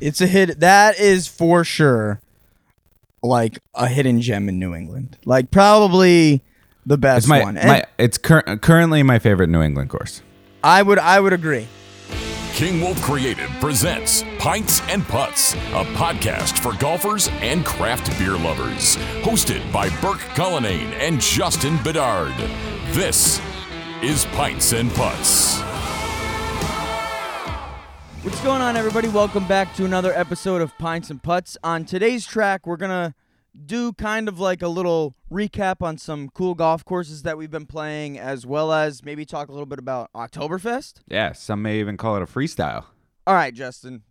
It's a hit. That is for sure, like a hidden gem in New England. Like probably the best It's my, one. And my it's cur- currently my favorite New England course. I would I would agree. King Wolf Creative presents Pints and Putts, a podcast for golfers and craft beer lovers. Hosted by Burke Cullinane and Justin Bedard. This is Pints and Putts. What's going on, everybody? Welcome back to another episode of Pints and Putts. On today's track, we're gonna do kind of like a little recap on some cool golf courses that we've been playing, as well as maybe talk a little bit about Oktoberfest. Yeah, some may even call it a freestyle. All right, Justin,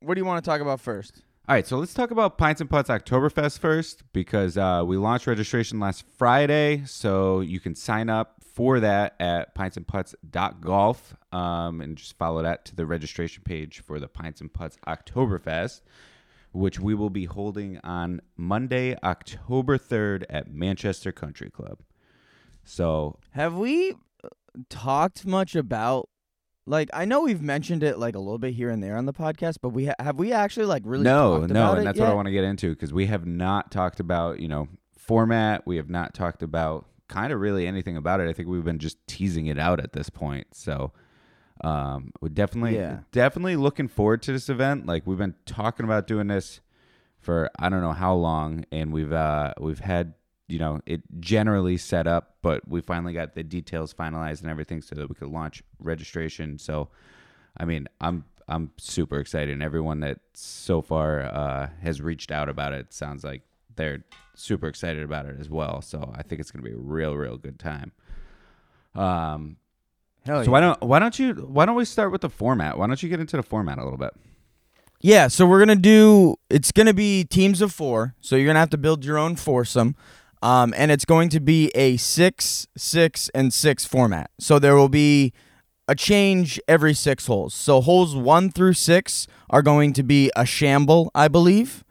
what do you want to talk about first? All right, so let's talk about Pints and Putts Oktoberfest first because uh, we launched registration last Friday. So you can sign up for that at pintsandputts.golf um, and just follow that to the registration page for the Pints and Putts Oktoberfest, which we will be holding on Monday, October 3rd at Manchester Country Club. So Have we uh, talked much about? Like I know we've mentioned it like a little bit here and there on the podcast, but we ha- have we actually like really no, talked no, and that's what I want to get into because we have not talked about you know format. We have not talked about kind of really anything about it. I think we've been just teasing it out at this point. So um, we're definitely Yeah. definitely looking forward to this event. Like we've been talking about doing this for I don't know how long, and we've uh, we've had you know it generally set up, but we finally got the details finalized and everything so that we could launch registration. So I mean, I'm I'm super excited, and everyone that so far uh, has reached out about it sounds like they're super excited about it as well. So I think it's gonna be a real, real good time. Um, Hell so yeah. why don't why don't you why don't we start with the format? Why don't you get into the format a little bit? Yeah, so we're gonna do. It's gonna be teams of four. So you're gonna have to build your own foursome, um, and it's going to be a six, six, and six format. So there will be a change every six holes. So holes one through six are going to be a shamble, I believe.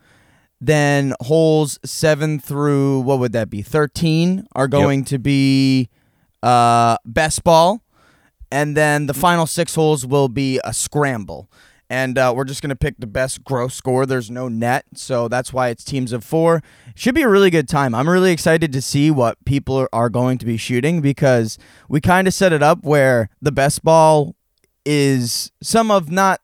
Then holes seven through what would that be? Thirteen are going to be uh, best ball, and then the final six holes will be a scramble. And uh, we're just gonna pick the best gross score. There's no net, so that's why it's teams of four. Should be a really good time. I'm really excited to see what people are going to be shooting because we kind of set it up where the best ball is some of not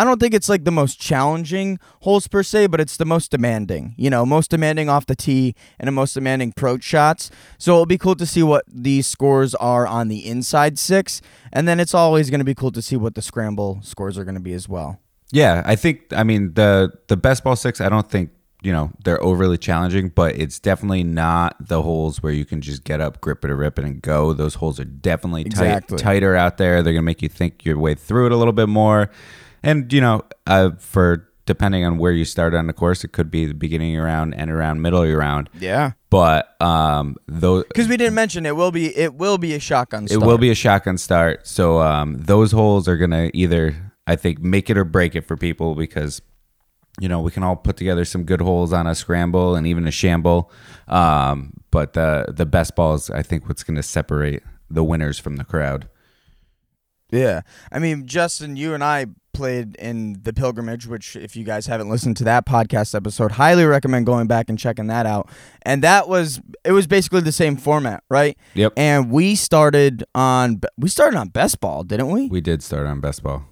I don't think it's like the most challenging holes per se, but it's the most demanding. You know, most demanding off the tee and the most demanding approach shots. So it'll be cool to see what these scores are on the inside six, and then it's always going to be cool to see what the scramble scores are going to be as well. Yeah, I think I mean the the best ball six. I don't think you know they're overly challenging, but it's definitely not the holes where you can just get up, grip it, or rip it, and go. Those holes are definitely tight, tighter out there. They're gonna make you think your way through it a little bit more, and you know, uh, for depending on where you start on the course, it could be the beginning of your round, end around, middle of your round. Yeah, But um, those because we didn't mention it will be it will be a shotgun. Start. It will be a shotgun start. So um, those holes are gonna either I think make it or break it for people because you know we can all put together some good holes on a scramble and even a shamble. Um, but the the best ball is I think what's gonna separate the winners from the crowd. Yeah. I mean, Justin, you and I played in the pilgrimage, which, if you guys haven't listened to that podcast episode, highly recommend going back and checking that out. And that was, it was basically the same format, right? Yep. And we started on, we started on best ball, didn't we? We did start on best ball.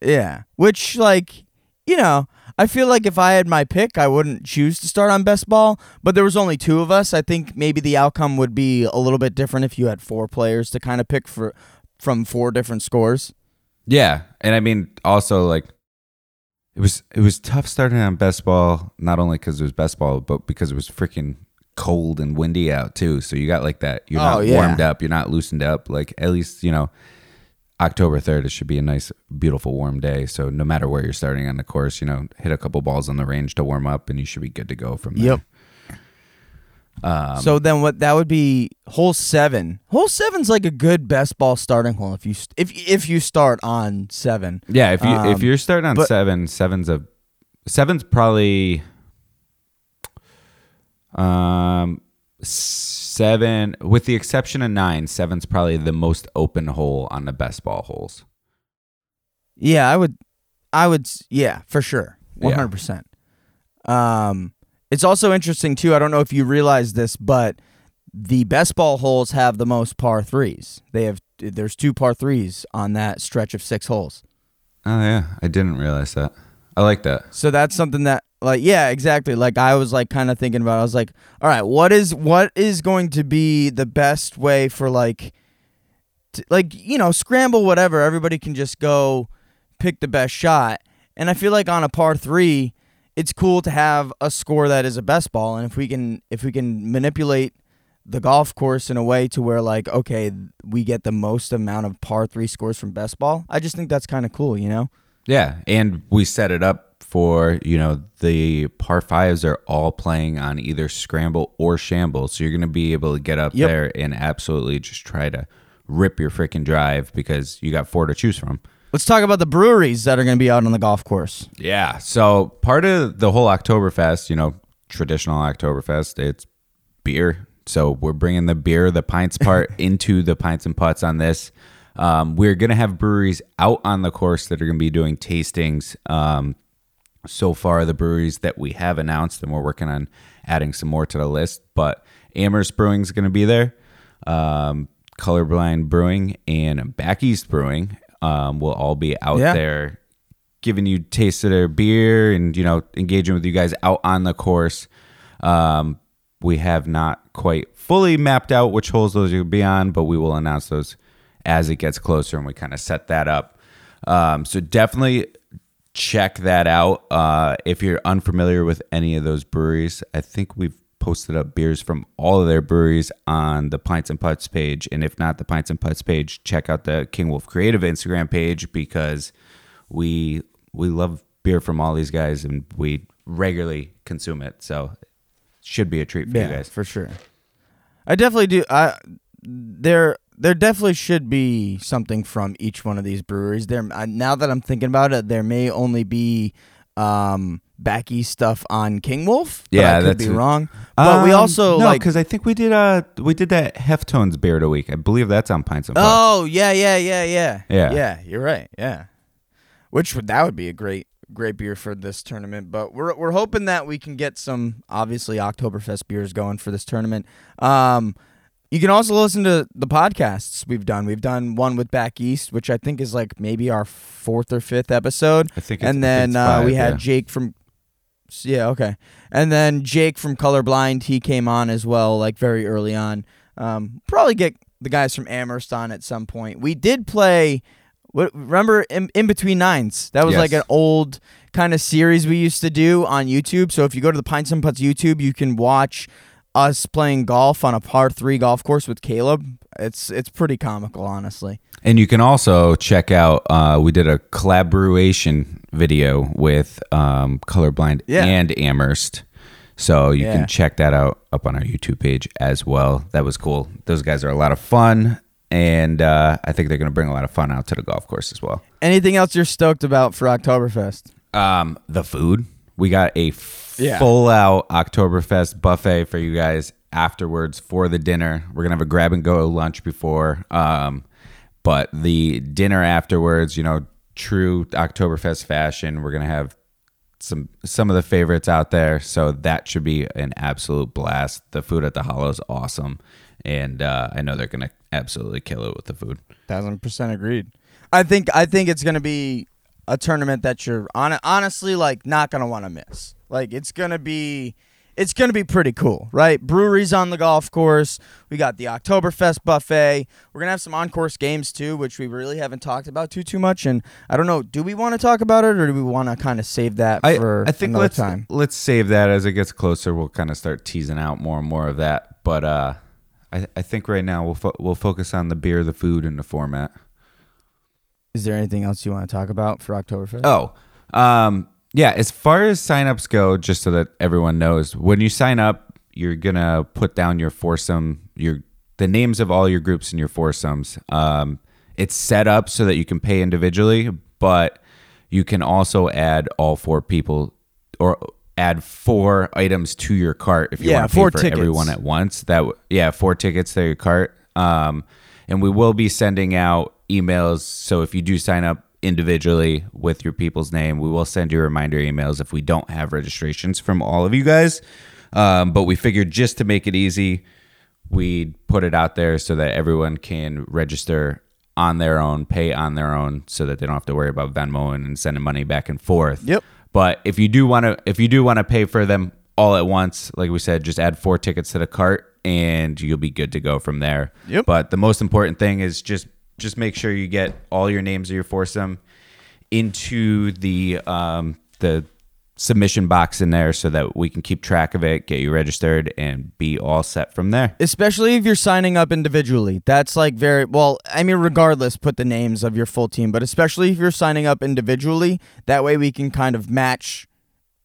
Yeah. Which, like, you know, I feel like if I had my pick, I wouldn't choose to start on best ball. But there was only two of us. I think maybe the outcome would be a little bit different if you had four players to kind of pick for from four different scores. Yeah, and I mean also like it was it was tough starting on best ball not only because it was best ball but because it was freaking cold and windy out too. So you got like that you're Oh, not yeah. warmed up, you're not loosened up. Like at least you know October third, it should be a nice, beautiful, warm day. So no matter where you're starting on the course, you know, hit a couple balls on the range to warm up, and you should be good to go from there. Yep. Um, so then what that would be hole 7. Hole seven's like a good best ball starting hole if you st- if if you start on 7. yeah, if you if um, you're starting on but- seven, seven's a seven's probably um seven with the exception of nine. Seven's probably the most open hole on the best ball holes. Yeah, I would I would. Yeah, for sure, hundred percent. Um, it's also interesting too. I don't know if you realize this, but the best ball holes have the most par threes. They have. There's two par threes on that stretch of six holes. Oh yeah, I didn't realize that. I like that. So that's something that like yeah, exactly. Like I was like kind of thinking about. it. I was like, all right, what is what is going to be the best way for like to, like you know, scramble whatever. Everybody can just go pick the best shot. And I feel like on a par 3, it's cool to have a score that is a best ball and if we can if we can manipulate the golf course in a way to where like okay, we get the most amount of par 3 scores from best ball. I just think that's kind of cool, you know? Yeah, and we set it up for you know the par fives are all playing on either scramble or shamble, so you're going to be able to get up Yep. there and absolutely just try to rip your freaking drive because you got four to choose from. Let's talk about the breweries that are going to be out on the golf course. Yeah. So part of the whole Oktoberfest, you know, traditional Oktoberfest, it's beer. So we're bringing the beer, the pints part into the pints and putts on this. Um, we're going to have breweries out on the course that are going to be doing tastings. Um, so far, the breweries that we have announced, and we're working on adding some more to the list. But Amherst Brewing is going to be there. Um, Colorblind Brewing and Back East Brewing um, will all be out Yeah. there giving you taste of their beer and you know engaging with you guys out on the course. Um, we have not quite fully mapped out which holes those will be on, but we will announce those as it gets closer and we kind of set that up. Um, so definitely check that out. Uh, if you're unfamiliar with any of those breweries, I think we've posted up beers from all of their breweries on the Pints and Putts page. And if not the Pints and Putts page, check out the King Wolf Creative Instagram page because we we love beer from all these guys and we regularly consume it. So it should be a treat for you guys. for sure. I definitely do. I there there definitely should be something from each one of these breweries. There now that I'm thinking about it, there may only be um backy stuff on King Wolf. but Yeah, I could that's be wrong. But we Um, also no, like because I think we did uh we did that Heftones beer a week. I believe that's on Pints and. Oh yeah, yeah, yeah, yeah, Yeah. yeah. You're right. Yeah, which would that would be a great great beer for this tournament. But we're we're hoping that we can get some obviously Oktoberfest beers going for this tournament. Um, you can also listen to the podcasts we've done. We've done one with Back East, which I think is like maybe our fourth or fifth episode. I think it's- and then it's uh, we had yeah. Jake from. Yeah, okay. And then Jake from Colorblind, he came on as well, like very early on. Um, probably get the guys from Amherst on at some point. We did play. What, remember in, in between nines? That was Yes. like an old kind of series we used to do on YouTube. So if you go to the Pints and Putts YouTube, you can watch us playing golf on a par three golf course with Caleb. It's it's pretty comical, honestly. And you can also check out uh, we did a collaboration video with um, Colorblind Yeah. and Amherst. So you Yeah. can check that out up on our YouTube page as well. That was cool. Those guys are a lot of fun, and uh, I think they're going to bring a lot of fun out to the golf course as well. Anything else you're stoked about for Oktoberfest? Um, the food. We got a Yeah. full out Oktoberfest buffet for you guys afterwards for the dinner. We're gonna have a grab and go lunch before. Um, but the dinner afterwards, you know, true Oktoberfest fashion. We're gonna have some some of the favorites out there, so that should be an absolute blast. The food at the Hollow is awesome, and uh, I know they're gonna absolutely kill it with the food. Thousand percent agreed. I think I think it's gonna be a tournament that you're on honestly like not gonna want to miss. Like it's gonna be it's gonna be pretty cool, right? Breweries on the golf course. We got the Oktoberfest buffet. We're gonna have some on course games too, which we really haven't talked about too too much. And I don't know, do we want to talk about it or do we want to kind of save that I, for I think another let's time? let's save that as it gets closer. We'll kind of start teasing out more and more of that. But uh, I, I think right now we'll fo- we'll focus on the beer, the food, and the format. Is there anything else you want to talk about for Oktoberfest? Oh, um, yeah. As far as signups go, just so that everyone knows, when you sign up, you're gonna put down your foursome, your the names of all your groups and your foursomes. Um, it's set up so that you can pay individually, but you can also add all four people or add four items to your cart if you Yeah, want to pay four for tickets. everyone at once. That w- yeah, four tickets to your cart. Um, and we will be sending out emails. So if you do sign up individually with your people's name. We will send you reminder emails if we don't have registrations from all of you guys. Um, but we figured just to make it easy, we'd put it out there so that everyone can register on their own, pay on their own, so that they don't have to worry about Venmo and sending money back and forth. Yep. But if you do want to, if you do want to pay for them all at once, like we said, just add four tickets to the cart and you'll be good to go from there. Yep. But the most important thing is just just make sure you get all your names of your foursome into the um, the submission box in there so that we can keep track of it, get you registered, and be all set from there. Especially if you're signing up individually. That's like very well, I mean, regardless, put the names of your full team, but especially if you're signing up individually, that way we can kind of match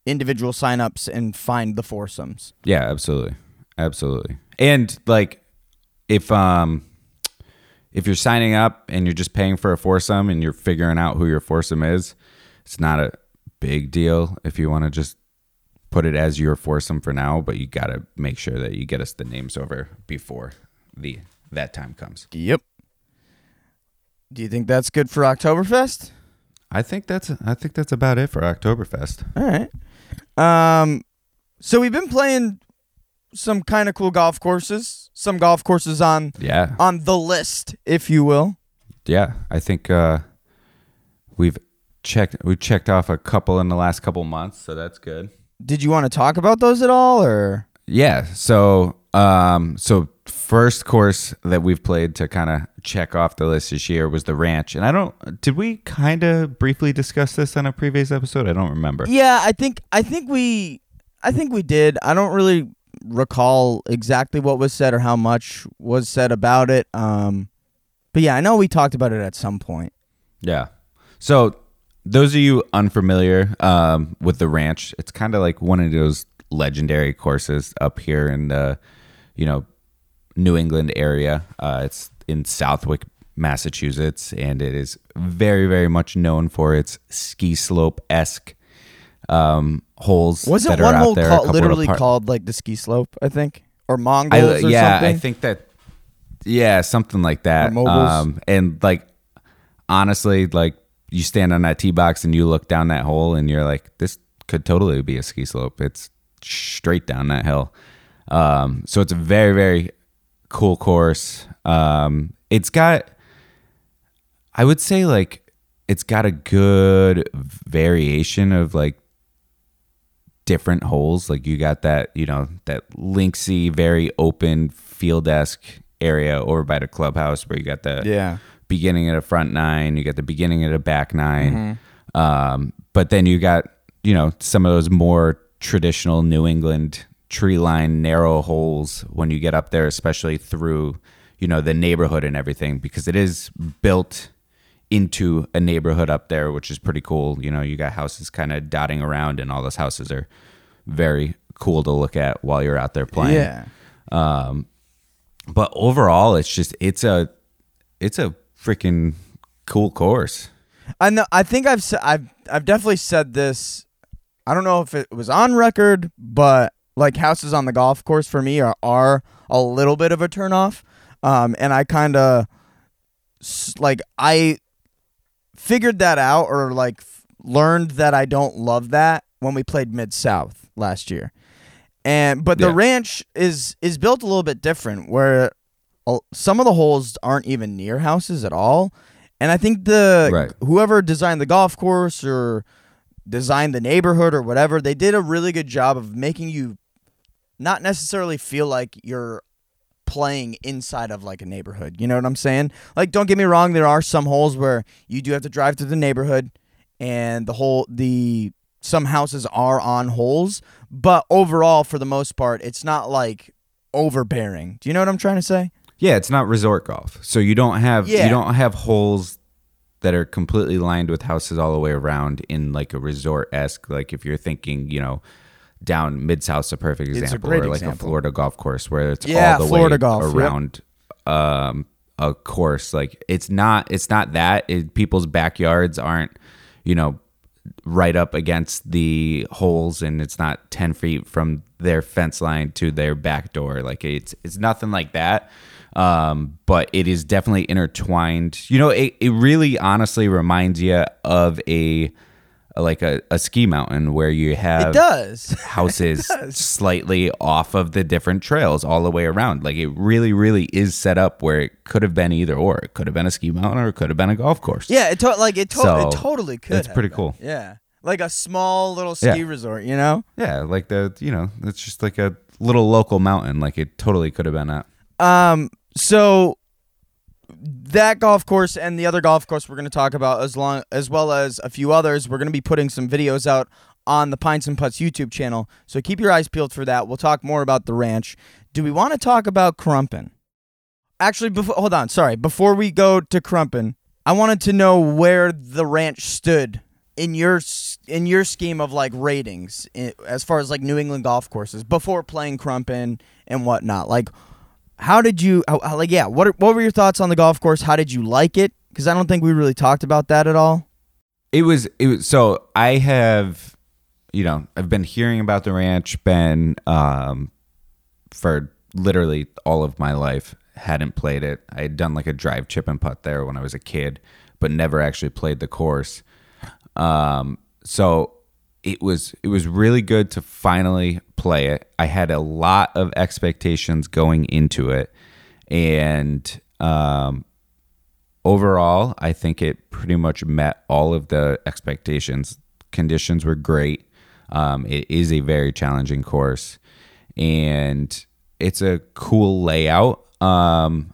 individual signups and find the foursomes. Yeah, absolutely. Absolutely. And like if um if you're signing up and you're just paying for a foursome and you're figuring out who your foursome is, it's not a big deal if you want to just put it as your foursome for now, but you got to make sure that you get us the names over before the that time comes. Yep. Do you think that's good for Oktoberfest? I think that's I think that's about it for Oktoberfest. All right. Um, so we've been playing some kind of cool golf courses. Some golf courses on Yeah. on the list, if you will. Yeah, I think uh we've checked we checked off a couple in the last couple months, so that's good. Did you want to talk about those at all, or Yeah. So, um, so first course that we've played to kind of check off the list this year was the ranch, and I don't. Did we kind of briefly discuss this on a previous episode? I don't remember. Yeah, I think I think we I think we did. I don't really recall exactly what was said or how much was said about it. Um but yeah, I know we talked about it at some point. Yeah. So, those of you unfamiliar um, with the ranch, it's kind of like one of those legendary courses up here in the, you know, New England area. Uh, it's in Southwick, Massachusetts, and it is very, very much known for its ski slope esque um, holes. Wasn't that are one hole called, literally apart- called like the ski slope, I think? Or I, Moguls or yeah, something? I think that. Yeah, something like that. Um, and like, honestly, like you stand on that tee box and you look down that hole and you're like, this could totally be a ski slope. It's straight down that hill. Um, so it's a very, very cool course. Um, it's got, I would say, like, it's got a good variation of like different holes. Like you got that, you know, that linksy, very open field esque area over by the clubhouse where you got the Yeah. beginning of the front nine, you got the beginning of the back 9 Um, but then you got, you know, some of those more traditional New England tree line narrow holes when you get up there, especially through, you know, the neighborhood and everything, because it is built into a neighborhood up there, which is pretty cool. You know, you got houses kind of dotting around, and all those houses are very cool to look at while you're out there playing. Yeah. Um, But overall, it's just it's a it's a freaking cool course. I know. I think I've said I've I've definitely said this. I don't know if it was on record, but like houses on the golf course for me are are a little bit of a turnoff. Um, and I kind of like I figured that out or like f- learned that I don't love that when we played Mid South last year. And but the Yeah. ranch is is built a little bit different where uh, some of the holes aren't even near houses at all. And I think the Right. whoever designed the golf course or designed the neighborhood or whatever, they did a really good job of making you not necessarily feel like you're playing inside of like a neighborhood. You know what I'm saying? Like don't get me wrong, there are some holes where you do have to drive through the neighborhood and the whole the some houses are on holes, but overall for the most part it's not like overbearing. Do you know what I'm trying to say? Yeah, it's not resort golf. So you don't have Yeah. you don't have holes that are completely lined with houses all the way around in like a resort esque. Like if you're thinking, you know, down mid south's a perfect a example, great or like example. a Florida golf course where it's Yeah, all the Florida way golf, yep. around um, a course. Like it's not it's not that it, people's backyards aren't you know right up against the holes and it's not 10 feet from their fence line to their back door like it's it's nothing like that Um, but it is definitely intertwined. You know, it, it really honestly reminds you of a like a, a ski mountain where you have It does. houses slightly off of the different trails all the way around. Like it really, really is set up where it could have been either or. It could have been a ski mountain or it could have been a golf course. Yeah, it to- like it, to- So, it totally could. that's pretty been. cool. Yeah, like a small little ski Yeah. resort. You know. Yeah, like the you know, it's just like a little local mountain. Like it totally could have been that. Um. So that golf course and the other golf course we're going to talk about as long as well as a few others. We're going to be putting some videos out on the Pints and Putts YouTube channel. So keep your eyes peeled for that. We'll talk more about the ranch. Do we want to talk about Crumpin? Actually, before hold on, sorry. Before we go to Crumpin, I wanted to know where the ranch stood in your in your scheme of like ratings as far as like New England golf courses before playing Crumpin and whatnot. Like, how did you like yeah? What are- what were your thoughts on the golf course? How did you like it? Because I don't think we really talked about that at all. It was it was so I have you know, I've been hearing about the ranch been um for literally all of my life. Hadn't played it. I had done like a drive chip and putt there when I was a kid, but never actually played the course. Um so it was it was really good to finally play it. I had a lot of expectations going into it and um overall, I think it pretty much met all of the expectations. Conditions were great. Um, it is a very challenging course, and it's a cool layout. Um,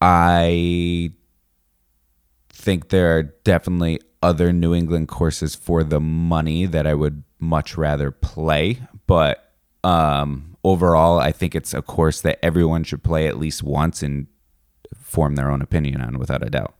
I think there are definitely other New England courses for the money that I would much rather play, but um, overall, I think it's a course that everyone should play at least once and form their own opinion on without a doubt.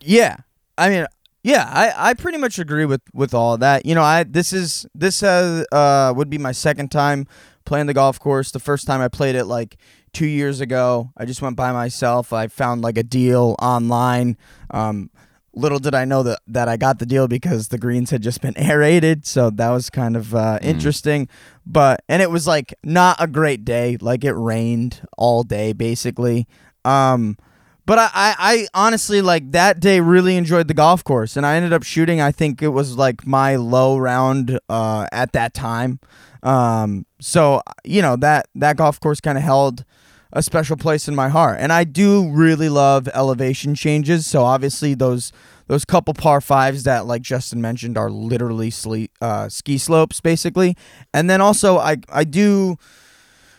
Yeah, I mean, yeah, I, I pretty much agree with with all of that. You know, I this is this has uh would be my second time playing the golf course. The first time I played it like two years ago. I just went by myself. I found like a deal online. Um, little did I know that that I got the deal because the greens had just been aerated, so that was kind of uh, interesting. But and it was like not a great day. Like it rained all day basically. Um, but I, I, I honestly like that day really enjoyed the golf course and I ended up shooting I think it was like my low round uh, at that time. Um, so you know that that golf course kind of held a special place in my heart. And I do really love elevation changes. So obviously those those couple par fives that like Justin mentioned are literally sle- uh, ski slopes basically. And then also I I do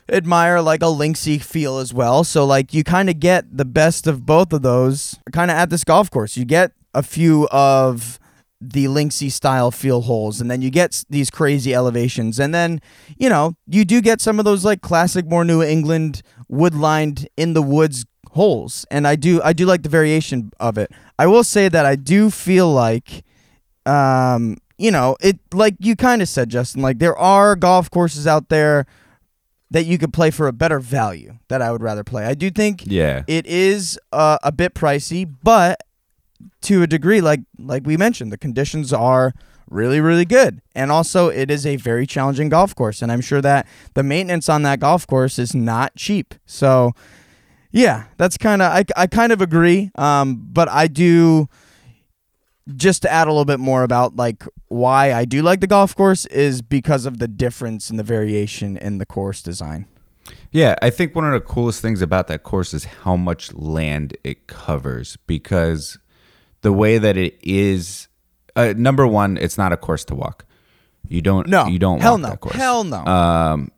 admire like a linksy feel as well. So like you kind of get the best of both of those kind of at this golf course. You get a few of the linksy style feel holes and then you get these crazy elevations and then you know you do get some of those like classic more new england wood lined in the woods holes and i do i do like the variation of it i will say that i do feel like um you know it like you kind of said justin like there are golf courses out there that you could play for a better value that i would rather play i do think Yeah. it is uh, a bit pricey, but to a degree, like like we mentioned, the conditions are really really good, and also it is a very challenging golf course, and I'm sure that the maintenance on that golf course is not cheap. So, yeah, that's kind of I I kind of agree, um, but I do. Just to add a little bit more about like why I do like the golf course is because of the difference in the variation in the course design. Yeah, I think one of the coolest things about that course is how much land it covers because the way that it is uh, number one, it's not a course to walk. You don't No, you don't hell walk no, that course. hell no. Um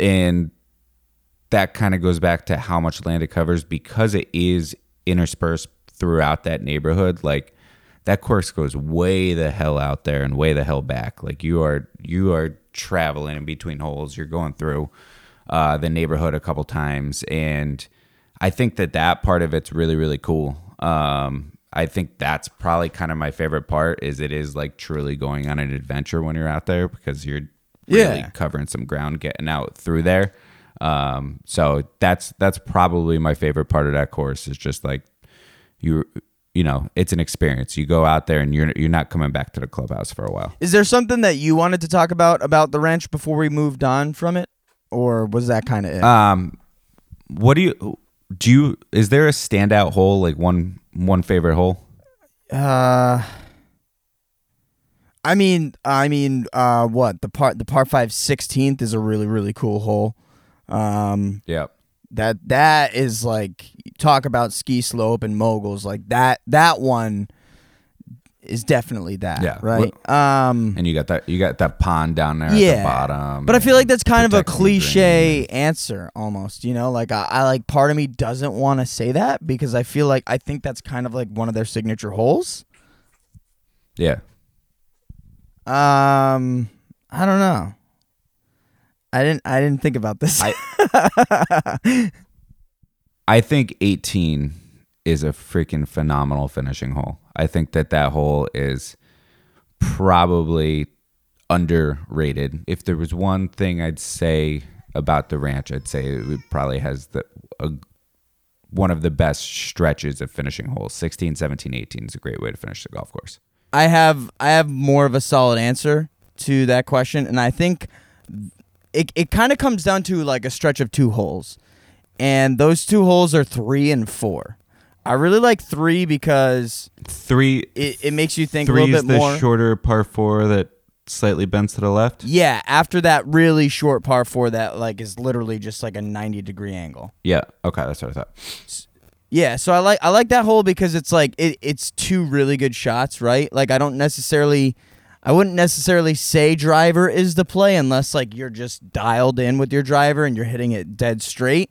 and that kind of goes back to how much land it covers because it is interspersed throughout that neighborhood like that course goes way the hell out there and way the hell back like you are you are traveling in between holes you're going through uh, the neighborhood a couple times and i think that that part of it's really really cool um, i think that's probably kind of my favorite part is it is like truly going on an adventure when you're out there because you're really Yeah. covering some ground getting out through there um, so that's that's probably my favorite part of that course is just like you you know it's an experience you go out there and you're you're not coming back to the clubhouse for a while Is there something that you wanted to talk about about the ranch before we moved on from it, or was that kind of it? um what do you Do you? Is there a standout hole? Like one one favorite hole? Uh, I mean, I mean, uh, what the part the par five 16th is a really really cool hole. Um, Yeah. that that is like talk about ski slope and moguls like that that one is definitely that Yeah. right um And you got that. You got that pond down there at yeah the bottom. but i feel like that's kind of a protecting the green. cliche answer almost you know like I, I like part of me doesn't want to say that because i feel like i think that's kind of like one of their signature holes Yeah. um i don't know i didn't i didn't think about this I- I think 18 is a freaking phenomenal finishing hole. I think that that hole is probably underrated. If there was one thing I'd say about the ranch, I'd say it probably has the a, one of the best stretches of finishing holes. 16, 17, 18 is a great way to finish the golf course. I have I have more of a solid answer to that question, and I think it it kind of comes down to like a stretch of two holes, and those two holes are three and four. I really like three because Three. it, it makes you think a Three little is bit the more. shorter par four that slightly bends to the left. yeah, after that really short par four that like is literally just like a ninety degree angle. Yeah. Okay. That's what I thought. Yeah, so I like I like that hole because it's like it, it's two really good shots, right? Like I don't necessarily I wouldn't necessarily say driver is the play unless like you're just dialed in with your driver and you're hitting it dead straight.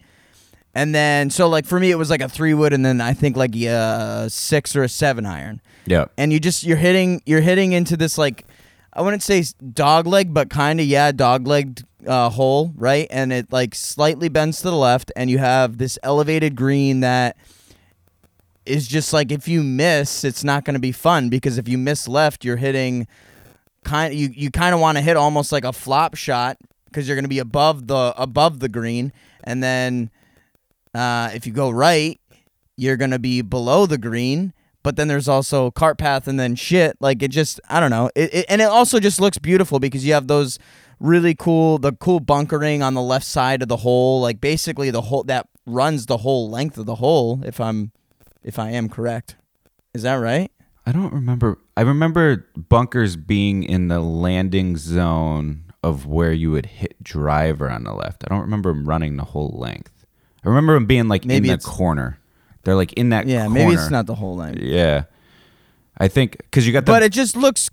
And then so like for me it was like a 3 wood and then I think like a 6 or a 7 iron. Yeah. And you just you're hitting you're hitting into this like I wouldn't say dog leg but kind of yeah, dog legged uh, hole, right? And it like slightly bends to the left and you have this elevated green that is just like if you miss, it's not going to be fun because if you miss left, you're hitting kind you you kind of want to hit almost like a flop shot because you're going to be above the above the green and then uh, if you go right, you're to be below the green, but then there's also cart path and then shit like it just I don't know. It, it and it also just looks beautiful because you have those really cool the cool bunkering on the left side of the hole like basically the whole that runs the whole length of the hole if I'm if I am correct. Is that right? I don't remember. I remember bunkers being in the landing zone of where you would hit driver on the left. I don't remember running the whole length. I remember them being like Maybe in the it's- corner. They're like in that corner. Yeah, maybe it's not the whole length. Yeah. I think because you got the But it just looks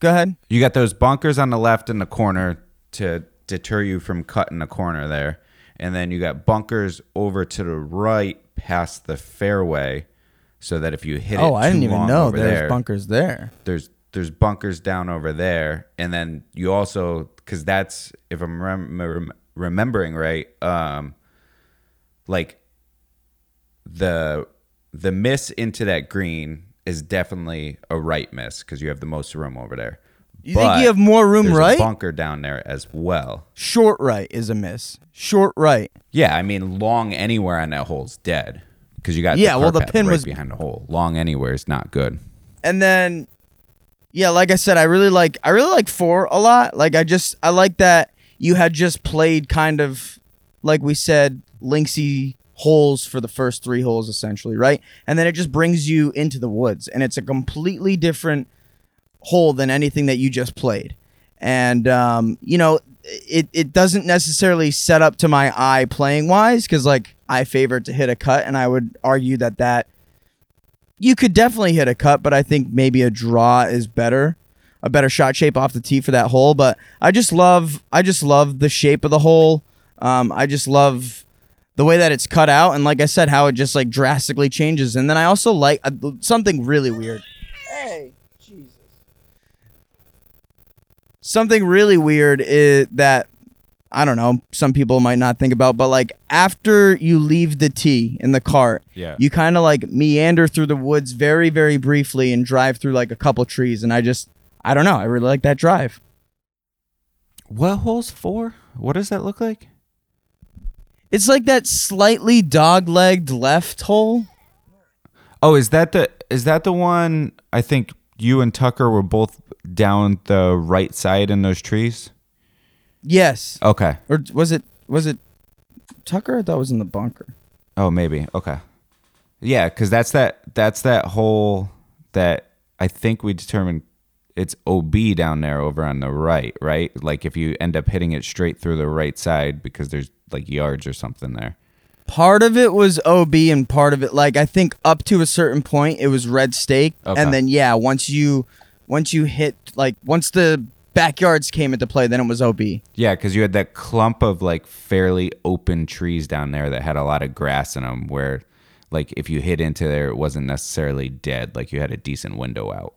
Go ahead. you got those bunkers on the left in the corner to deter you from cutting the corner there, and then you got bunkers over to the right past the fairway, so that if you hit it, Oh, I too didn't even long know over there's there, bunkers there. there's there's bunkers down over there, and then you also because that's if I'm rem- rem- remembering right, um, like the the miss into that green is definitely a right miss because you have the most room over there. You think you have more room there's right? A bunker down there as well. Short right is a miss. Short right. Yeah, I mean long anywhere on that hole's dead because you got Yeah, The well, the pin right was- behind the hole. Long anywhere is not good. And then yeah, like I said, I really like I really like four a lot. Like I just I like that you had just played kind of like we said, linksy holes for the first three holes essentially, right? And then it just brings you into the woods and it's a completely different hole than anything that you just played. And um, you know, it it doesn't necessarily set up to my eye playing wise because like I favor to hit a cut, and I would argue that that you could definitely hit a cut, but I think maybe a draw is better, a better shot shape off the tee for that hole. But I just love I just love the shape of the hole. Um, I just love the way that it's cut out, and like I said, how it just like drastically changes. And then I also like uh, something really weird. Hey, Jesus. Something really weird is that I don't know, some people might not think about, but like after you leave the tee in the cart, Yeah. you kind of like meander through the woods very, very briefly and drive through like a couple trees. And I just, I don't know, I really like that drive. What hole's four? What does that look like? It's like that slightly dog legged left hole. Oh, is that the is that the one? I think you and Tucker were both down the right side in those trees. Yes. Okay. Or was it, was it Tucker? I thought it was in the bunker. Oh, maybe. Okay. Yeah, because that's that. That's that hole that I think we determined it's OB down there over on the right, right? Like if you end up hitting it straight through the right side because there's like yards or something there. Part of it was OB, and part of it, like I think, up to a certain point, it was red stake, Okay. and then yeah, once you once you hit like once the backyards came into play, then it was OB. Yeah, because you had that clump of like fairly open trees down there that had a lot of grass in them, where like if you hit into there, it wasn't necessarily dead. Like you had a decent window out.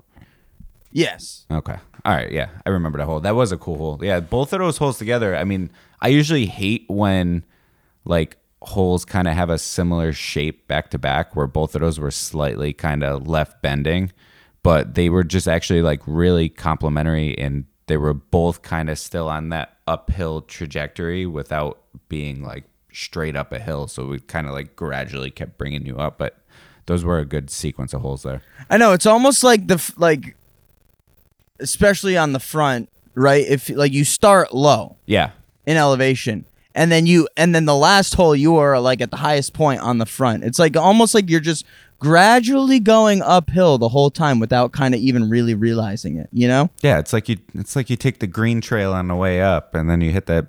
Yes. Okay. All right. Yeah. I remember that hole. That was a cool hole. Yeah. Both of those holes together. I mean, I usually hate when like holes kind of have a similar shape back to back where both of those were slightly kind of left bending, but they were just actually like really complementary and they were both kind of still on that uphill trajectory without being like straight up a hill. So we kind of like gradually kept bringing you up, but those were a good sequence of holes there. I know it's almost like the like, especially on the front, right? If like you start low Yeah. in elevation, and then you and then the last hole you are like at the highest point on the front. It's like almost like you're just gradually going uphill the whole time without kind of even really realizing it. You know? Yeah, it's like you it's like you take the green trail on the way up, and then you hit that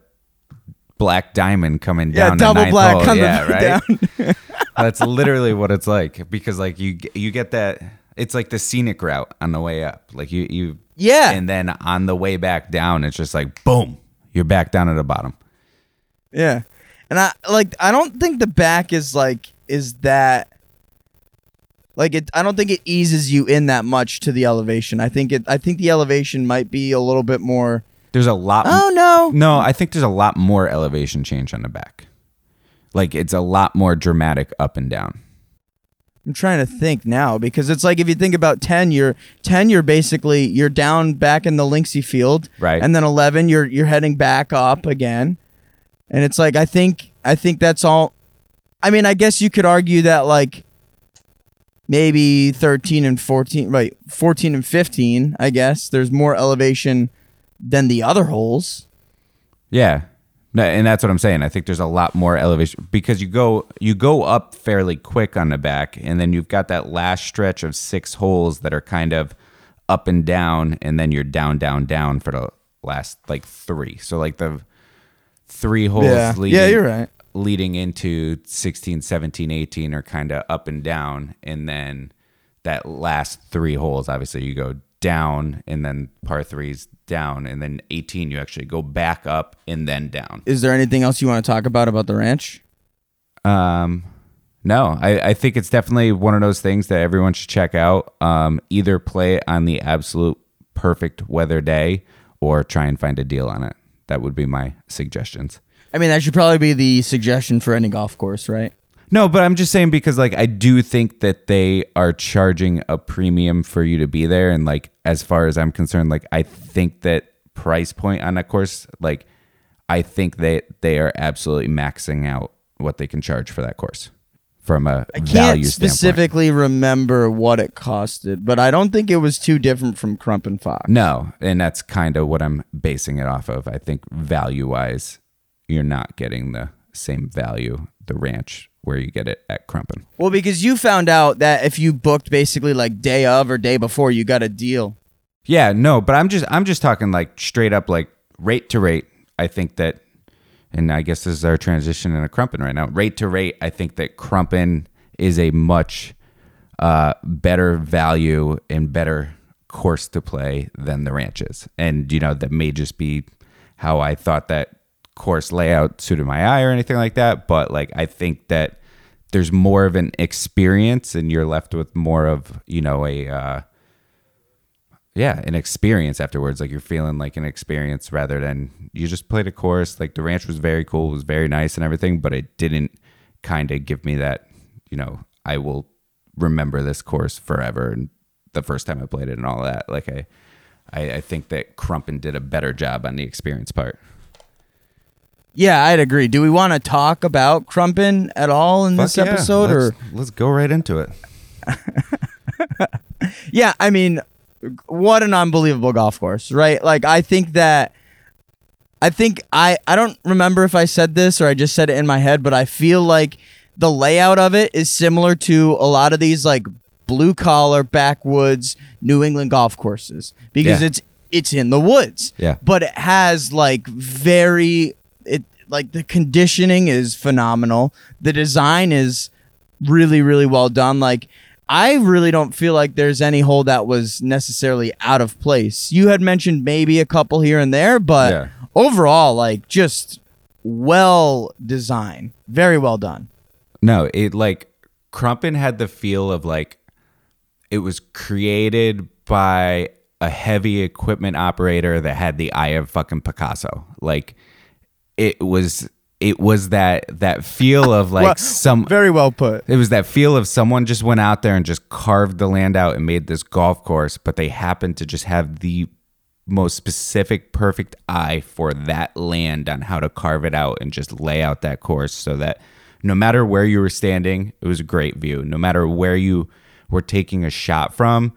black diamond coming down. the double ninth black hole. coming yeah, right. down. That's literally what it's like because like you you get that. It's like the scenic route on the way up. Like you you Yeah. and then on the way back down, it's just like boom, you're back down at the bottom. Yeah. And I like I don't think the back is like is that like it I don't think it eases you in that much to the elevation. I think it I think the elevation might be a little bit more There's a lot. Oh no. No, I think there's a lot more elevation change on the back. Like it's a lot more dramatic up and down. I'm trying to think now because it's like if you think about 10 you're 10 you're basically you're down back in the Linksy field Right. and then 11 you're you're heading back up again. And it's like I think I think that's all I mean I guess you could argue that like maybe 13 and 14 right 14 and 15 I guess there's more elevation than the other holes. Yeah. No, and that's what I'm saying. I think there's a lot more elevation because you go you go up fairly quick on the back and then you've got that last stretch of six holes that are kind of up and down and then you're down down down for the last like 3. So like the 3 holes Yeah. leading Yeah, you're right. leading into 16, 17, 18 are kind of up and down. And then that last three holes, obviously, you go down and then par threes down. And then 18, you actually go back up and then down. Is there anything else you want to talk about about the ranch? Um, no, I, I think it's definitely one of those things that everyone should check out. Um, either play it on the absolute perfect weather day or try and find a deal on it. That would be my suggestions. I mean that should probably be the suggestion for any golf course, right? No, but I'm just saying because like I do think that they are charging a premium for you to be there, and like as far as I'm concerned, like I think that price point on that course, like I think that they are absolutely maxing out what they can charge for that course from a I can't value standpoint. specifically remember what it costed, but I don't think it was too different from Crumpin-Fox. No, and that's kind of what I'm basing it off of. I think value wise, you're not getting the same value the ranch where you get it at Crumpin. Well, because you found out that if you booked basically like day of or day before, you got a deal. Yeah, no, but I'm just I'm just talking like straight up like rate to rate. I think that and I guess this is our transition in a Crumpin right now. Rate to rate, I think that Crumpin is a much uh, better value and better course to play than the ranches. And you know, that may just be how I thought that course layout suited my eye or anything like that, but like I think that there's more of an experience and you're left with more of, you know, a uh yeah, an experience afterwards. Like you're feeling like an experience rather than you just played a course. Like the ranch was very cool, it was very nice and everything, but it didn't kind of give me that, you know, I will remember this course forever and the first time I played it and all that. Like I I, I think that Crumpin did a better job on the experience part. Yeah, I'd agree. Do we want to talk about Crumpin at all in this Fuck yeah, episode, or let's, let's go right into it. yeah? I mean, what an unbelievable golf course, right? Like, I think that. I think I I don't remember if I said this or I just said it in my head, but I feel like the layout of it is similar to a lot of these like blue collar backwoods New England golf courses because Yeah. it's it's in the woods. Yeah. But it has like very like the conditioning is phenomenal. The design is really really well done. Like I really don't feel like there's any hole that was necessarily out of place. You had mentioned maybe a couple here and there, but Yeah. overall like just well designed. Very well done. No, it like Crumpin had the feel of like it was created by a heavy equipment operator that had the eye of fucking Picasso. Like it was it was that that feel of like Well, some Very well put. it was that feel of someone just went out there and just carved the land out and made this golf course, but they happened to just have the most specific, perfect eye for that land on how to carve it out and just lay out that course so that no matter where you were standing, it was a great view. No matter where you were taking a shot from,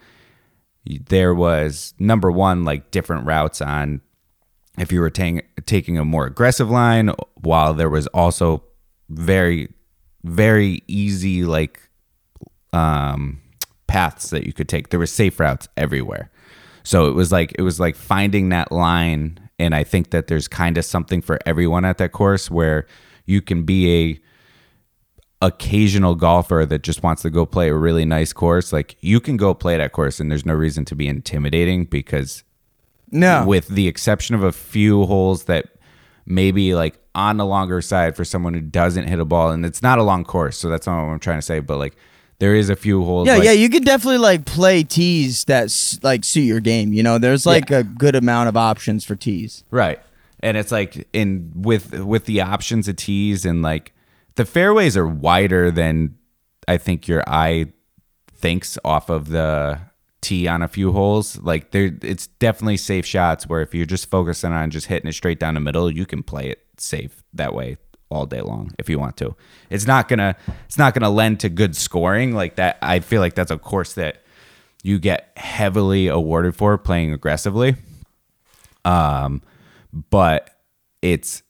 there was number one, like different routes on if you were taking taking a more aggressive line, while there was also very, very easy like um, paths that you could take. There were safe routes everywhere, so it was like it was like finding that line. And I think that there's kind of something for everyone at that course where you can be a occasional golfer that just wants to go play a really nice course. Like you can go play that course, and there's no reason to be intimidating because No. with the exception of a few holes that maybe like on the longer side for someone who doesn't hit a ball and it's not a long course so that's not what i'm trying to say but like there is a few holes yeah, like, yeah, you could definitely like play tees that like suit your game. You know, there's like Yeah. a good amount of options for tees. right and it's like in with with the options of tees and like the fairways are wider than i think your eye thinks off of the tee on a few holes like there it's definitely safe shots where if you're just focusing on just hitting it straight down the middle you can play it safe that way all day long if you want to. It's not gonna it's not gonna lend to good scoring like that. I feel like that's a course that you get heavily awarded for playing aggressively. Um but it's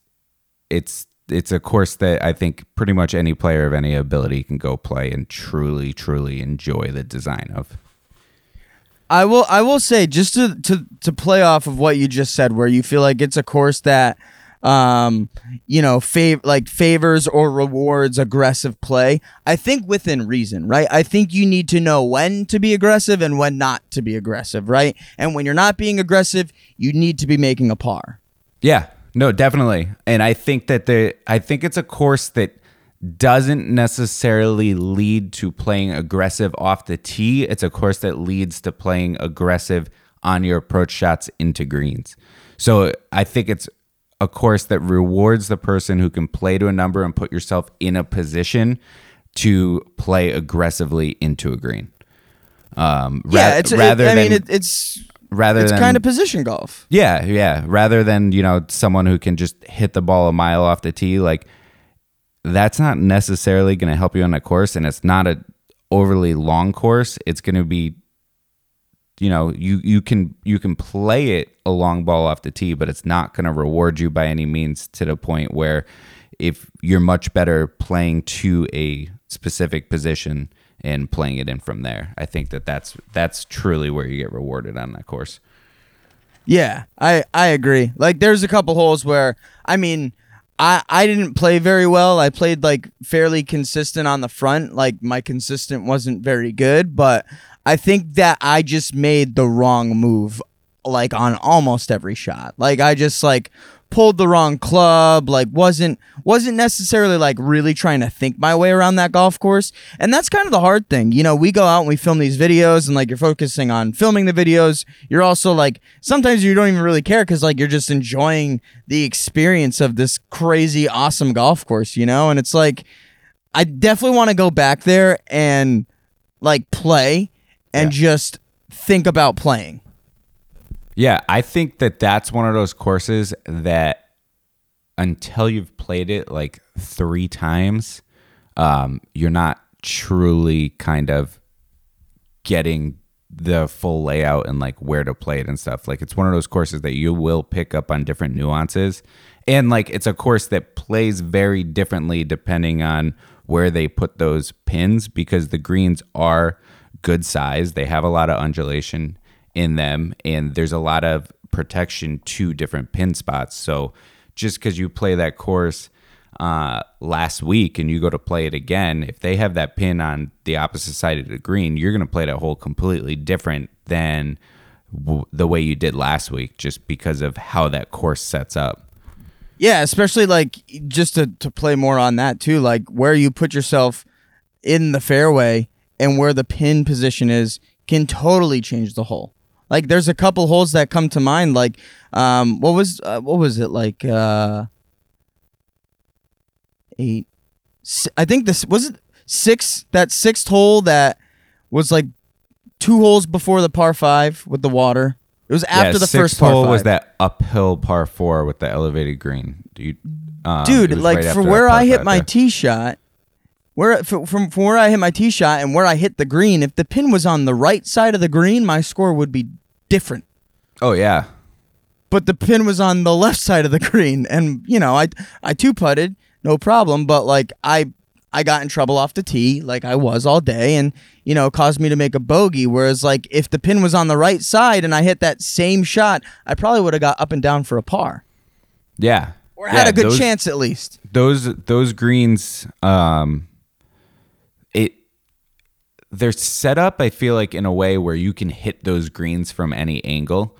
it's it's a course that I think pretty much any player of any ability can go play and truly truly enjoy the design of. I will I will say just to to to play off of what you just said where you feel like it's a course that um you know fav- like favors or rewards aggressive play i think within reason right? I think you need to know when to be aggressive and when not to be aggressive right? And when you're not being aggressive you need to be making a par. Yeah, no, definitely. And I think that the I think it's a course that doesn't necessarily lead to playing aggressive off the tee. It's a course that leads to playing aggressive on your approach shots into greens. So I think it's a course that rewards the person who can play to a number and put yourself in a position to play aggressively into a green. Um, ra- yeah it's rather it, i than mean it, it's rather it's than kind of position golf yeah, yeah. Rather than, you know, someone who can just hit the ball a mile off the tee, like that's not necessarily going to help you on a course and it's not a overly long course. It's going to be you know, you you can you can play it a long ball off the tee, but it's not going to reward you by any means to the point where if you're much better playing to a specific position and playing it in from there. I think that that's that's truly where you get rewarded on that course. Yeah, I I agree. Like there's a couple holes where I mean, I I didn't play very well. I played like fairly consistent on the front. Like my consistent wasn't very good, but I think that I just made the wrong move like on almost every shot. Like I just like pulled the wrong club, like wasn't wasn't necessarily like really trying to think my way around that golf course. And that's kind of the hard thing. You know, we go out and we film these videos and like you're focusing on filming the videos. You're also like sometimes you don't even really care cuz like you're just enjoying the experience of this crazy awesome golf course, you know? And it's like I definitely want to go back there and like play and just think about playing. Yeah, I think that that's one of those courses that until you've played it like three times, um, you're not truly kind of getting the full layout and like where to play it and stuff. Like it's one of those courses that you will pick up on different nuances. And like it's a course that plays very differently depending on where they put those pins because the greens are good size. They have a lot of undulation in them, and there's a lot of protection to different pin spots. So just because you play that course uh, last week and you go to play it again, if they have that pin on the opposite side of the green, you're going to play that hole completely different than w- the way you did last week, just because of how that course sets up. Yeah, especially like just to, to play more on that too, like where you put yourself in the fairway and where the pin position is can totally change the hole. Like there's a couple holes that come to mind. Like um, what was uh, what was it like? Uh, eight. I think this was it six. That sixth hole that was like two holes before the par five with the water. It was after yeah, the first par hole five. was that uphill par four with the elevated green. Dude, um, dude like right for where i hit my there. tee shot where from, from where i hit my tee shot and where i hit the green if the pin was on the right side of the green my score would be different. Oh yeah, but the pin was on the left side of the green and you know i i two putted no problem but like i i got in trouble off the tee like i was all day and you know caused me to make a bogey whereas like if the pin was on the right side and i hit that same shot i probably would have got up and down for a par. Yeah, or had Yeah, a good those- chance at least. those those greens um they're set up i feel like in a way where you can hit those greens from any angle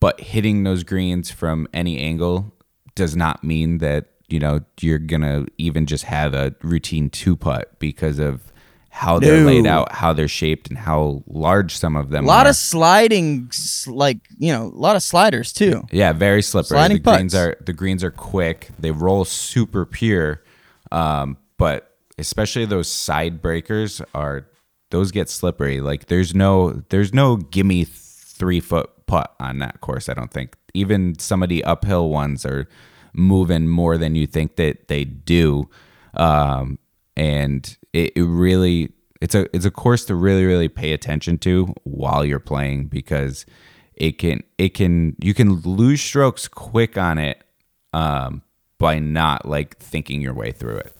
but hitting those greens from any angle does not mean that you know you're gonna even just have a routine two putt because of how they're No. laid out how they're shaped and how large some of them A lot are of sliding, like you know, a lot of sliders too. Yeah, very slippery. Sliding the greens are the greens are quick. They roll super pure, um, but especially those side breakers are those get slippery. Like there's no there's no gimme three foot putt on that course. I don't think even some of the uphill ones are moving more than you think that they do, um, and it, it really it's a it's a course to really really pay attention to while you're playing because it can it can you can lose strokes quick on it um, by not like thinking your way through it.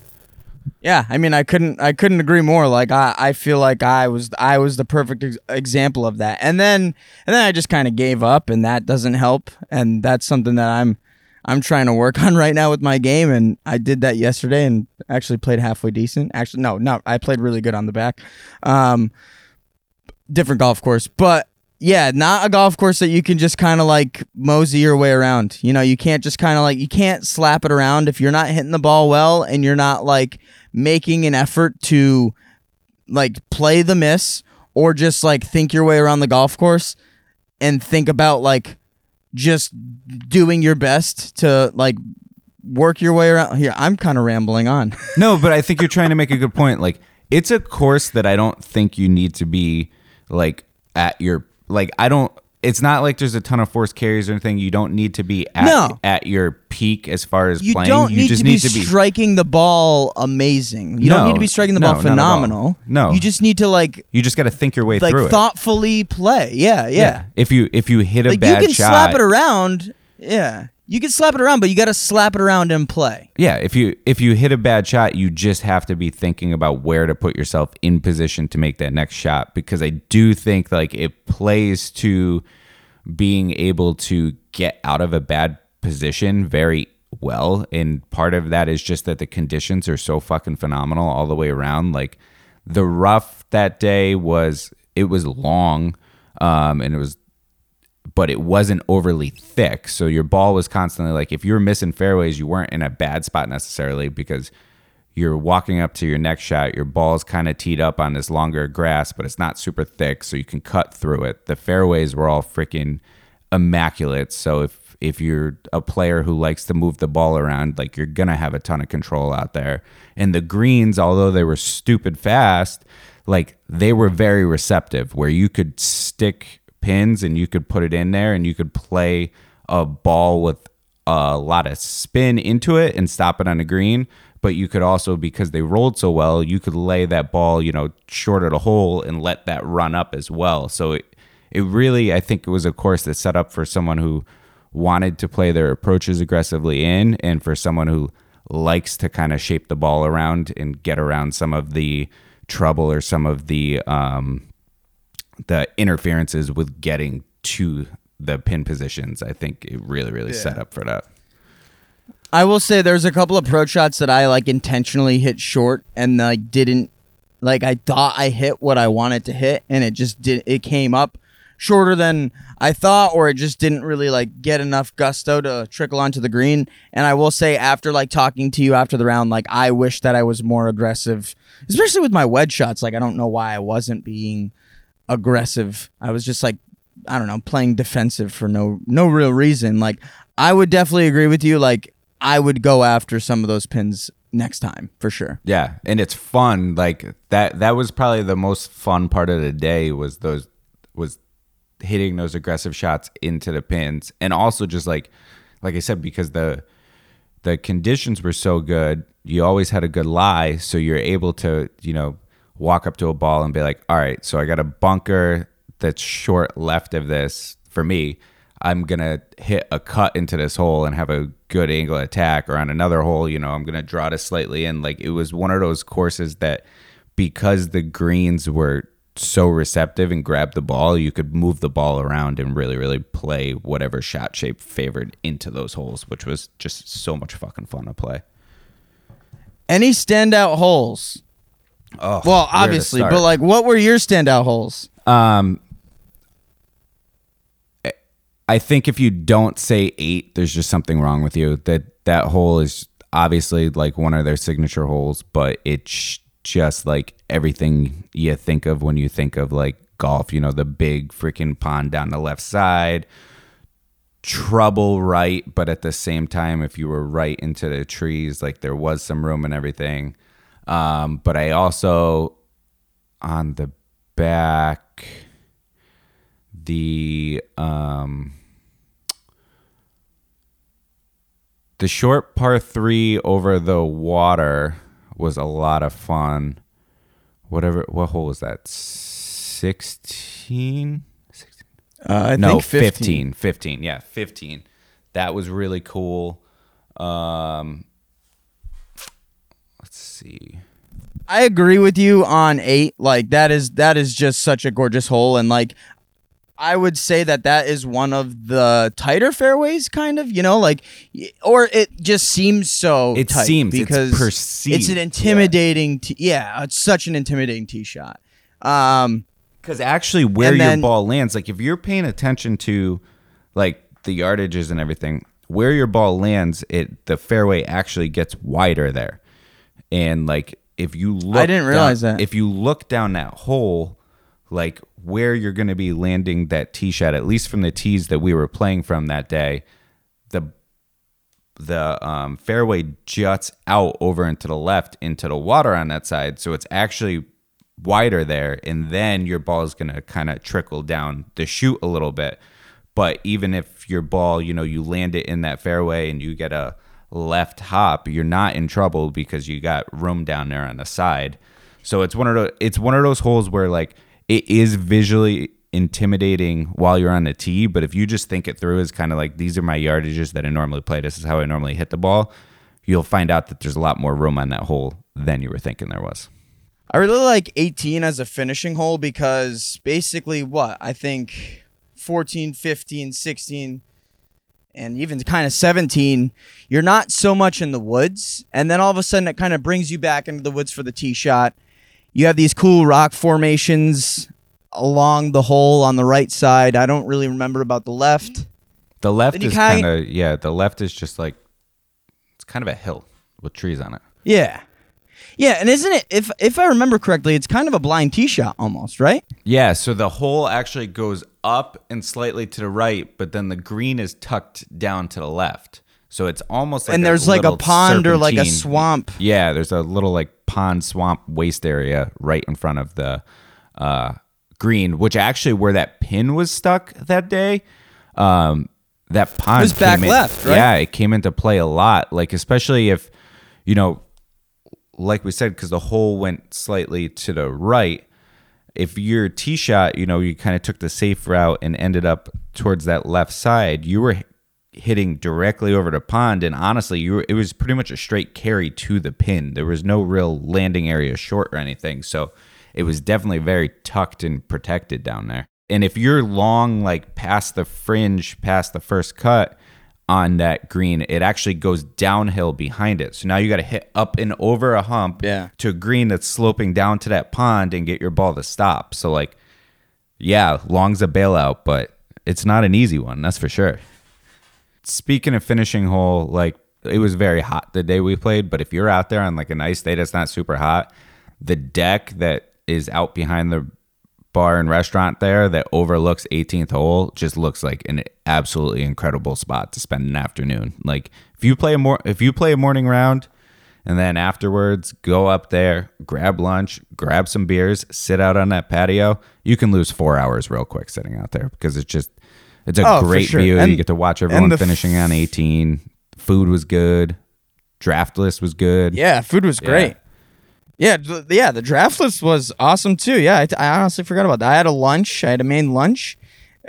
Yeah, I mean, I couldn't, I couldn't agree more. Like, I, I feel like I was, I was the perfect ex- example of that. And then, and then I just kind of gave up, and that doesn't help. And that's something that I'm, I'm trying to work on right now with my game. And I did that yesterday, and actually played halfway decent. Actually, no, no, I played really good on the back. Um, different golf course, but yeah, not a golf course that you can just kind of like mosey your way around. You know, you can't just kind of like you can't slap it around if you're not hitting the ball well and you're not like making an effort to like play the miss or just like think your way around the golf course and think about like just doing your best to like work your way around. Here, I'm kind of rambling on. No, but I think you're trying to make a good point. Like it's a course that I don't think you need to be like at your like I don't it's not like there's a ton of force carries or anything. You don't need to be at No. at your peak as far as playing. you playing. don't you need just to be need to be striking the ball amazing. You don't need to be striking the no, ball not at all. phenomenal. No. you just need to like you just got to think your way like through it. thoughtfully play. Yeah, yeah. If you if you hit a Like bad you can shot, slap it around. Yeah, you can slap it around, but you got to slap it around and play. Yeah, if you if you hit a bad shot, you just have to be thinking about where to put yourself in position to make that next shot because I do think like it plays to being able to get out of a bad position very well and part of that is just that the conditions are so fucking phenomenal all the way around like the rough that day was it was long um and it was but it wasn't overly thick. So your ball was constantly like if you were missing fairways, you weren't in a bad spot necessarily because you're walking up to your next shot, your ball's kind of teed up on this longer grass, but it's not super thick, so you can cut through it. The fairways were all freaking immaculate. So if if you're a player who likes to move the ball around, like you're gonna have a ton of control out there. And the greens, although they were stupid fast, like they were very receptive where you could stick pins and you could put it in there and you could play a ball with a lot of spin into it and stop it on the green. But you could also because they rolled so well you could lay that ball you know short of the hole and let that run up as well. So it, it really i think it was a course that set up for someone who wanted to play their approaches aggressively in and for someone who likes to kind of shape the ball around and get around some of the trouble or some of the um, the interferences with getting to the pin positions. I think it really, really set up for that. I will say there's a couple approach shots that I like intentionally hit short and like didn't like I thought I hit what I wanted to hit and it just did it came up shorter than I thought or it just didn't really like get enough gusto to trickle onto the green and I will say after like talking to you after the round like I wish that I was more aggressive especially with my wedge shots like I don't know why I wasn't being aggressive I was just like I don't know playing defensive for no no real reason like I would definitely agree with you like I would go after some of those pins next time for sure. Yeah, and it's fun. Like that. That was probably the most fun part of the day. Was those was hitting those aggressive shots into the pins, and also just like like I said, because the the conditions were so good, you always had a good lie, so you're able to you know walk up to a ball and be like, all right, so I got a bunker that's short left of this for me. I'm gonna hit a cut into this hole and have a good angle attack, or on another hole, you know, I'm gonna draw this slightly in. Like it was one of those courses that because the greens were so receptive and grabbed the ball, you could move the ball around and really, really play whatever shot shape favored into those holes, which was just so much fucking fun to play. Any standout holes? Oh, Well, obviously, but like what were your standout holes? Um, I think if you don't say eight, there's just something wrong with you. That that hole is obviously like one of their signature holes, but it's just like everything you think of when you think of like golf. You know, the big freaking pond down the left side, trouble right, but at the same time, if you were right into the trees, like there was some room and everything. Um, but I also on the back the um the short par 3 over the water was a lot of fun. Whatever what hole was that? 16 Uh, I no think 15. 15 15 yeah 15 that was really cool. Um see I agree with you on eight. Like that is that is just such a gorgeous hole, and like I would say that that is one of the tighter fairways, kind of. You know, like or it just seems so. It tight seems, it's because perceived, It's an yeah. intimidating. T- yeah, it's such an intimidating tee shot. Um, Because actually, where your then- ball lands, like if you're paying attention to like the yardages and everything, where your ball lands, it the fairway actually gets wider there. And like if you look, I didn't realize down- that. If you look down that hole, like where you're going to be landing that tee shot, at least from the tees that we were playing from that day, the the um, fairway juts out over into the left into the water on that side. So it's actually wider there. And then your ball is going to kind of trickle down the chute a little bit. But even if your ball, you know, you land it in that fairway and you get a left hop, you're not in trouble because you got room down there on the side. So it's one of those it's one of those holes where like it is visually intimidating while you're on the tee, but if you just think it through as kind of like these are my yardages that I normally play, this is how I normally hit the ball, you'll find out that there's a lot more room on that hole than you were thinking there was. I really like 18 as a finishing hole because basically what I think 14, 15, 16 and even kind of 17 you're not so much in the woods and then all of a sudden it kind of brings you back into the woods for the tee shot. You have these cool rock formations along the hole on the right side. I don't really remember about the left. The left is kind of yeah. The left is just like it's kind of a hill with trees on it. Yeah. Yeah, and isn't it if if I remember correctly, it's kind of a blind tee shot almost, right? Yeah, so the hole actually goes up and slightly to the right, but then the green is tucked down to the left. So it's almost like and there's like a pond or like a swamp. Yeah, there's a little like pond swamp waste area right in front of the uh, green, which actually where that pin was stuck that day. Um, that pond was back in- left, right? Yeah, it came into play a lot. Like especially if you know, like we said, because the hole went slightly to the right. If your tee shot, you know, you kind of took the safe route and ended up towards that left side, you were hitting directly over the pond, and honestly, you were, it was pretty much a straight carry to the pin. There was no real landing area short or anything, so it was definitely very tucked and protected down there. And if you're long, like past the fringe, past the first cut on that green, it actually goes downhill behind it. So now you got to hit up and over a hump Yeah. to a green that's sloping down to that pond and get your ball to stop. So like, yeah, long's a bailout, but it's not an easy one, that's for sure. Speaking of finishing hole, like it was very hot the day we played, but if you're out there on like a nice day that's not super hot, the deck that is out behind the bar and restaurant there that overlooks 18th hole just looks like an absolutely incredible spot to spend an afternoon. Like if you play a more if you play a morning round and then afterwards go up there, grab lunch, grab some beers, sit out on that patio, you can lose 4 hours real quick sitting out there because it's just it's a Oh, great sure. view. And- you get to watch everyone the finishing on 18. Food was good. Draft list was good. Yeah, food was Yeah. great. Yeah, th- yeah, the draft list was awesome too. Yeah, I, I honestly forgot about that. I had a lunch. I had a main lunch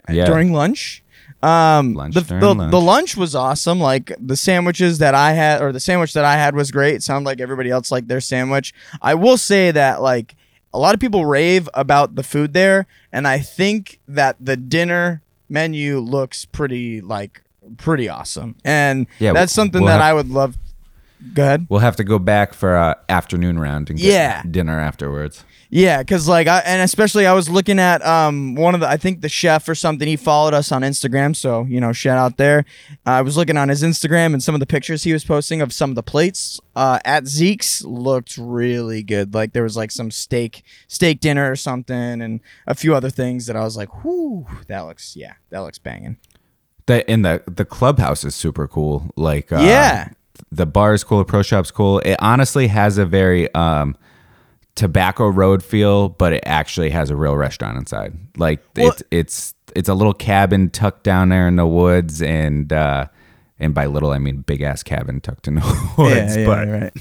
uh, Yeah. during lunch. Um, Lunch the, during the, lunch. the lunch was awesome. Like the sandwiches that I had, or the sandwich that I had was great. It sounded like everybody else liked their sandwich. I will say that like a lot of people rave about the food there, and I think that the dinner menu looks pretty like pretty awesome. And Yeah, that's something we'll that have- I would love. Go ahead. We'll have to go back for a afternoon round and get Yeah. dinner afterwards. Yeah, because like I and especially I was looking at um one of the I think the chef or something he followed us on Instagram, so you know shout out there. I was looking on his Instagram and some of the pictures he was posting of some of the plates uh, at Zeke's looked really good. Like there was like some steak steak dinner or something and a few other things that I was like, whoo, that looks yeah, that looks banging. The and the the clubhouse is super cool. Like uh, Yeah. The bar is cool. The pro shop's cool. It honestly has a very um, tobacco road feel, but it actually has a real restaurant inside. Like Well- it's it's it's a little cabin tucked down there in the woods, and uh, and by little I mean big ass cabin tucked in the woods. but right.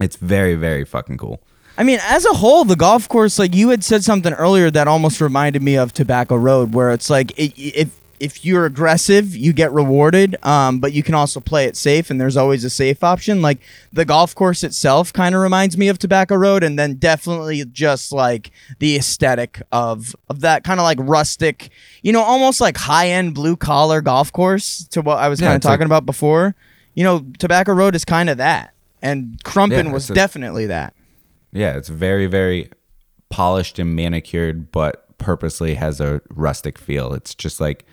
it's very very fucking cool. I mean, as a whole, the golf course, like you had said something earlier that almost reminded me of Tobacco Road, where it's like it, if if you're aggressive, you get rewarded, um, but you can also play it safe, and there's always a safe option. Like the golf course itself, kind of reminds me of Tobacco Road, and then definitely just like the aesthetic of of that kind of like rustic, you know, almost like high end blue collar golf course to what I was Yeah, kind of it's like- talking about before. You know, Tobacco Road is kind of that, and Crumpin Yeah, was a- definitely that. Yeah, it's very, very polished and manicured, but purposely has a rustic feel. It's just like,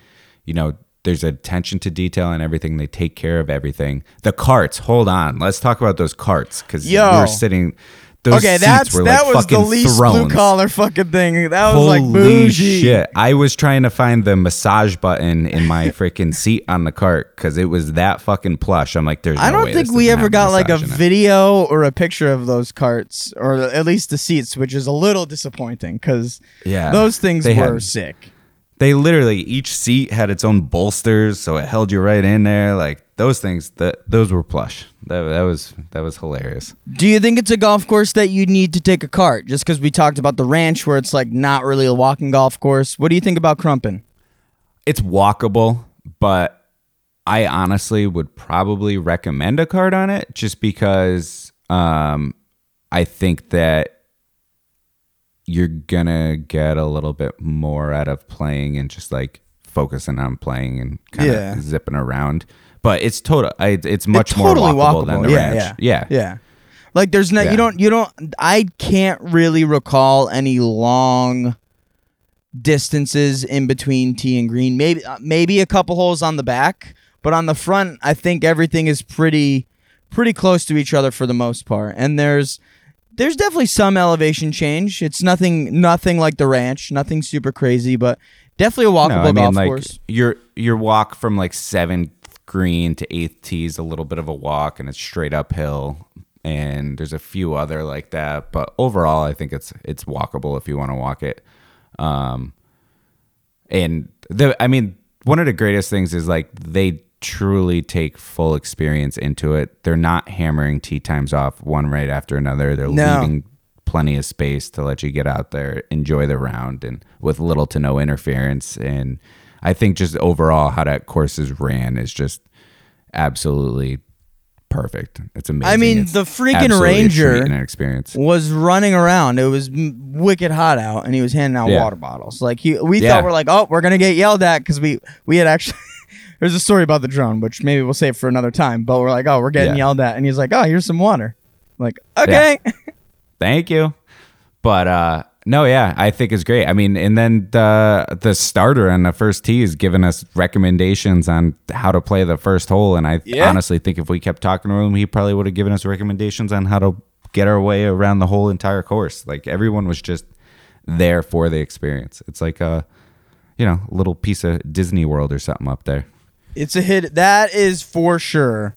you know, there's attention to detail and everything. They take care of everything. The carts, hold on. Let's talk about those carts because Yo. we were sitting. Those okay, that's were that like was the least blue collar fucking thing. That was Holy like bougie. shit! I was trying to find the massage button in my freaking seat on the cart because it was that fucking plush. I'm like, there's. I no don't think we ever got like a massage in it. video or a picture of those carts, or at least the seats, which is a little disappointing because Yeah, those things were had- sick. They literally each seat had its own bolsters, so it held you right in there. Like those things, that those were plush. That that was that was hilarious. Do you think it's a golf course that you need to take a cart? Just because we talked about the ranch, where it's like not really a walking golf course. What do you think about Crumpin? It's walkable, but I honestly would probably recommend a cart on it, just because um, I think that you're gonna get a little bit more out of playing and just like focusing on playing and kind of Yeah. zipping around. But it's total. It's much It's more totally walkable, than the yeah, ranch. Yeah, yeah, yeah. Like there's no, Yeah. you don't, you don't. I can't really recall any long distances in between tee and green. Maybe, uh, maybe a couple holes on the back, but on the front, I think everything is pretty, pretty close to each other for the most part. And there's, there's definitely some elevation change. It's nothing, nothing like the ranch, nothing super crazy, but definitely a walkable No, I mean golf like course. your your walk from like seventh green to eighth tee is a little bit of a walk, and it's straight uphill. And there's a few other like that, but overall, I think it's it's walkable if you want to walk it. Um, and the I mean, one of the greatest things is like they truly take full experience into it. They're not hammering tee times off one right after another. They're No. leaving plenty of space to let you get out there, enjoy the round, and with little to no interference. And I think just overall how that course is ran is just absolutely perfect. It's amazing. I mean, It's the freaking ranger treat and an experience. was running around. It was wicked hot out, and he was handing out Yeah. water bottles. Like he, we Yeah. thought we're like, oh, we're gonna get yelled at because we we had actually. There's a story about the drone, which maybe we'll save for another time. But we're like, oh, we're getting Yeah. yelled at, and he's like, oh, here's some water. like, okay. Thank you. But uh no, yeah, I think it's great. I mean, and then the the starter on the first tee is giving us recommendations on how to play the first hole, and I Yeah. honestly think if we kept talking to him, he probably would have given us recommendations on how to get our way around the whole entire course. Like everyone was just there for the experience. It's like a you know little piece of Disney World or something up there. It's a hit. That is for sure,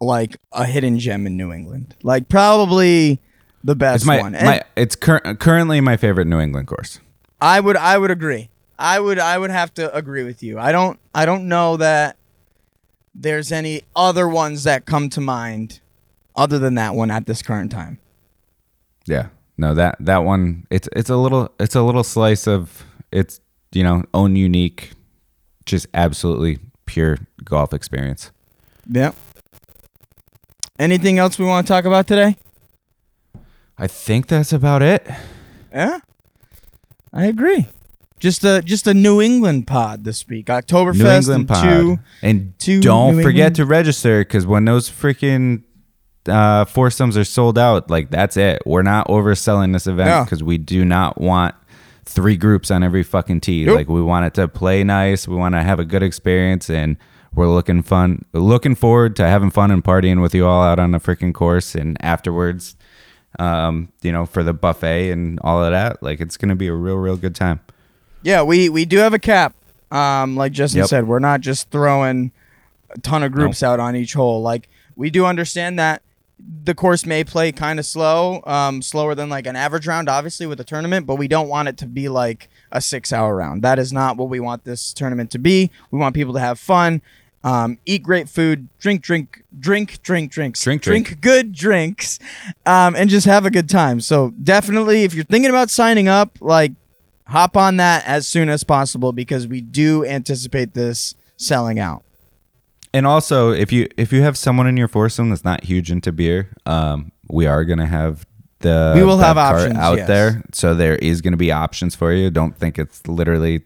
like a hidden gem in New England. Like probably the best It's my, one. And my it's cur- currently my favorite New England course. I would I would agree. I would I would have to agree with you. I don't I don't know that there's any other ones that come to mind other than that one at this current time. Yeah. No, that that one it's it's a little it's a little slice of its you know own unique, just absolutely pure golf experience. Yeah. Anything else we want to talk about today? I think that's about it. Yeah. I agree. Just a just a New England pod this week. Oktoberfest New England and pod. two and two don't New forget England- to register because when those freaking uh, foursomes are sold out, like that's it. We're not overselling this event because we do not want three groups on every fucking tee. Nope. Like we want it to play nice. We want to have a good experience, and we're looking fun, looking forward to having fun and partying with you all out on the freaking course and afterwards. Um, you know, for the buffet and all of that, like it's gonna be a real, real good time. Yeah, we we do have a cap. Um, like Justin Yep. said, we're not just throwing a ton of groups out on each hole. Like we do understand that the course may play kind of slow, um, slower than like an average round, obviously with a tournament. But we don't want it to be like a six-hour round. That is not what we want this tournament to be. We want people to have fun, um, eat great food, drink, drink, drink, drink, drinks, Drink, drink, drink. good drinks, um, and just have a good time. So definitely, if you're thinking about signing up, like hop on that as soon as possible because we do anticipate this selling out. And also, if you if you have someone in your foursome that's not huge into beer, um, we are gonna have the We will have options, out yes. there, so there is gonna be options for you. Don't think it's literally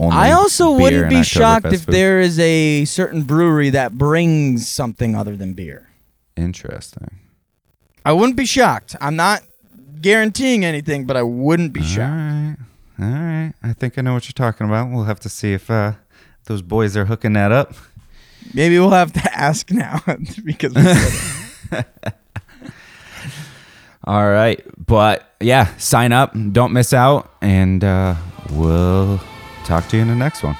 only. I also wouldn't be shocked if food. there is a certain brewery that brings something other than beer. Interesting. I wouldn't be shocked. I'm not guaranteeing anything, but I wouldn't be All shocked. right, all right. I think I know what you're talking about. We'll have to see if uh, those boys are hooking that up. Maybe we'll have to ask now because. All right, but yeah, sign up. Don't miss out, and uh, we'll talk to you in the next one.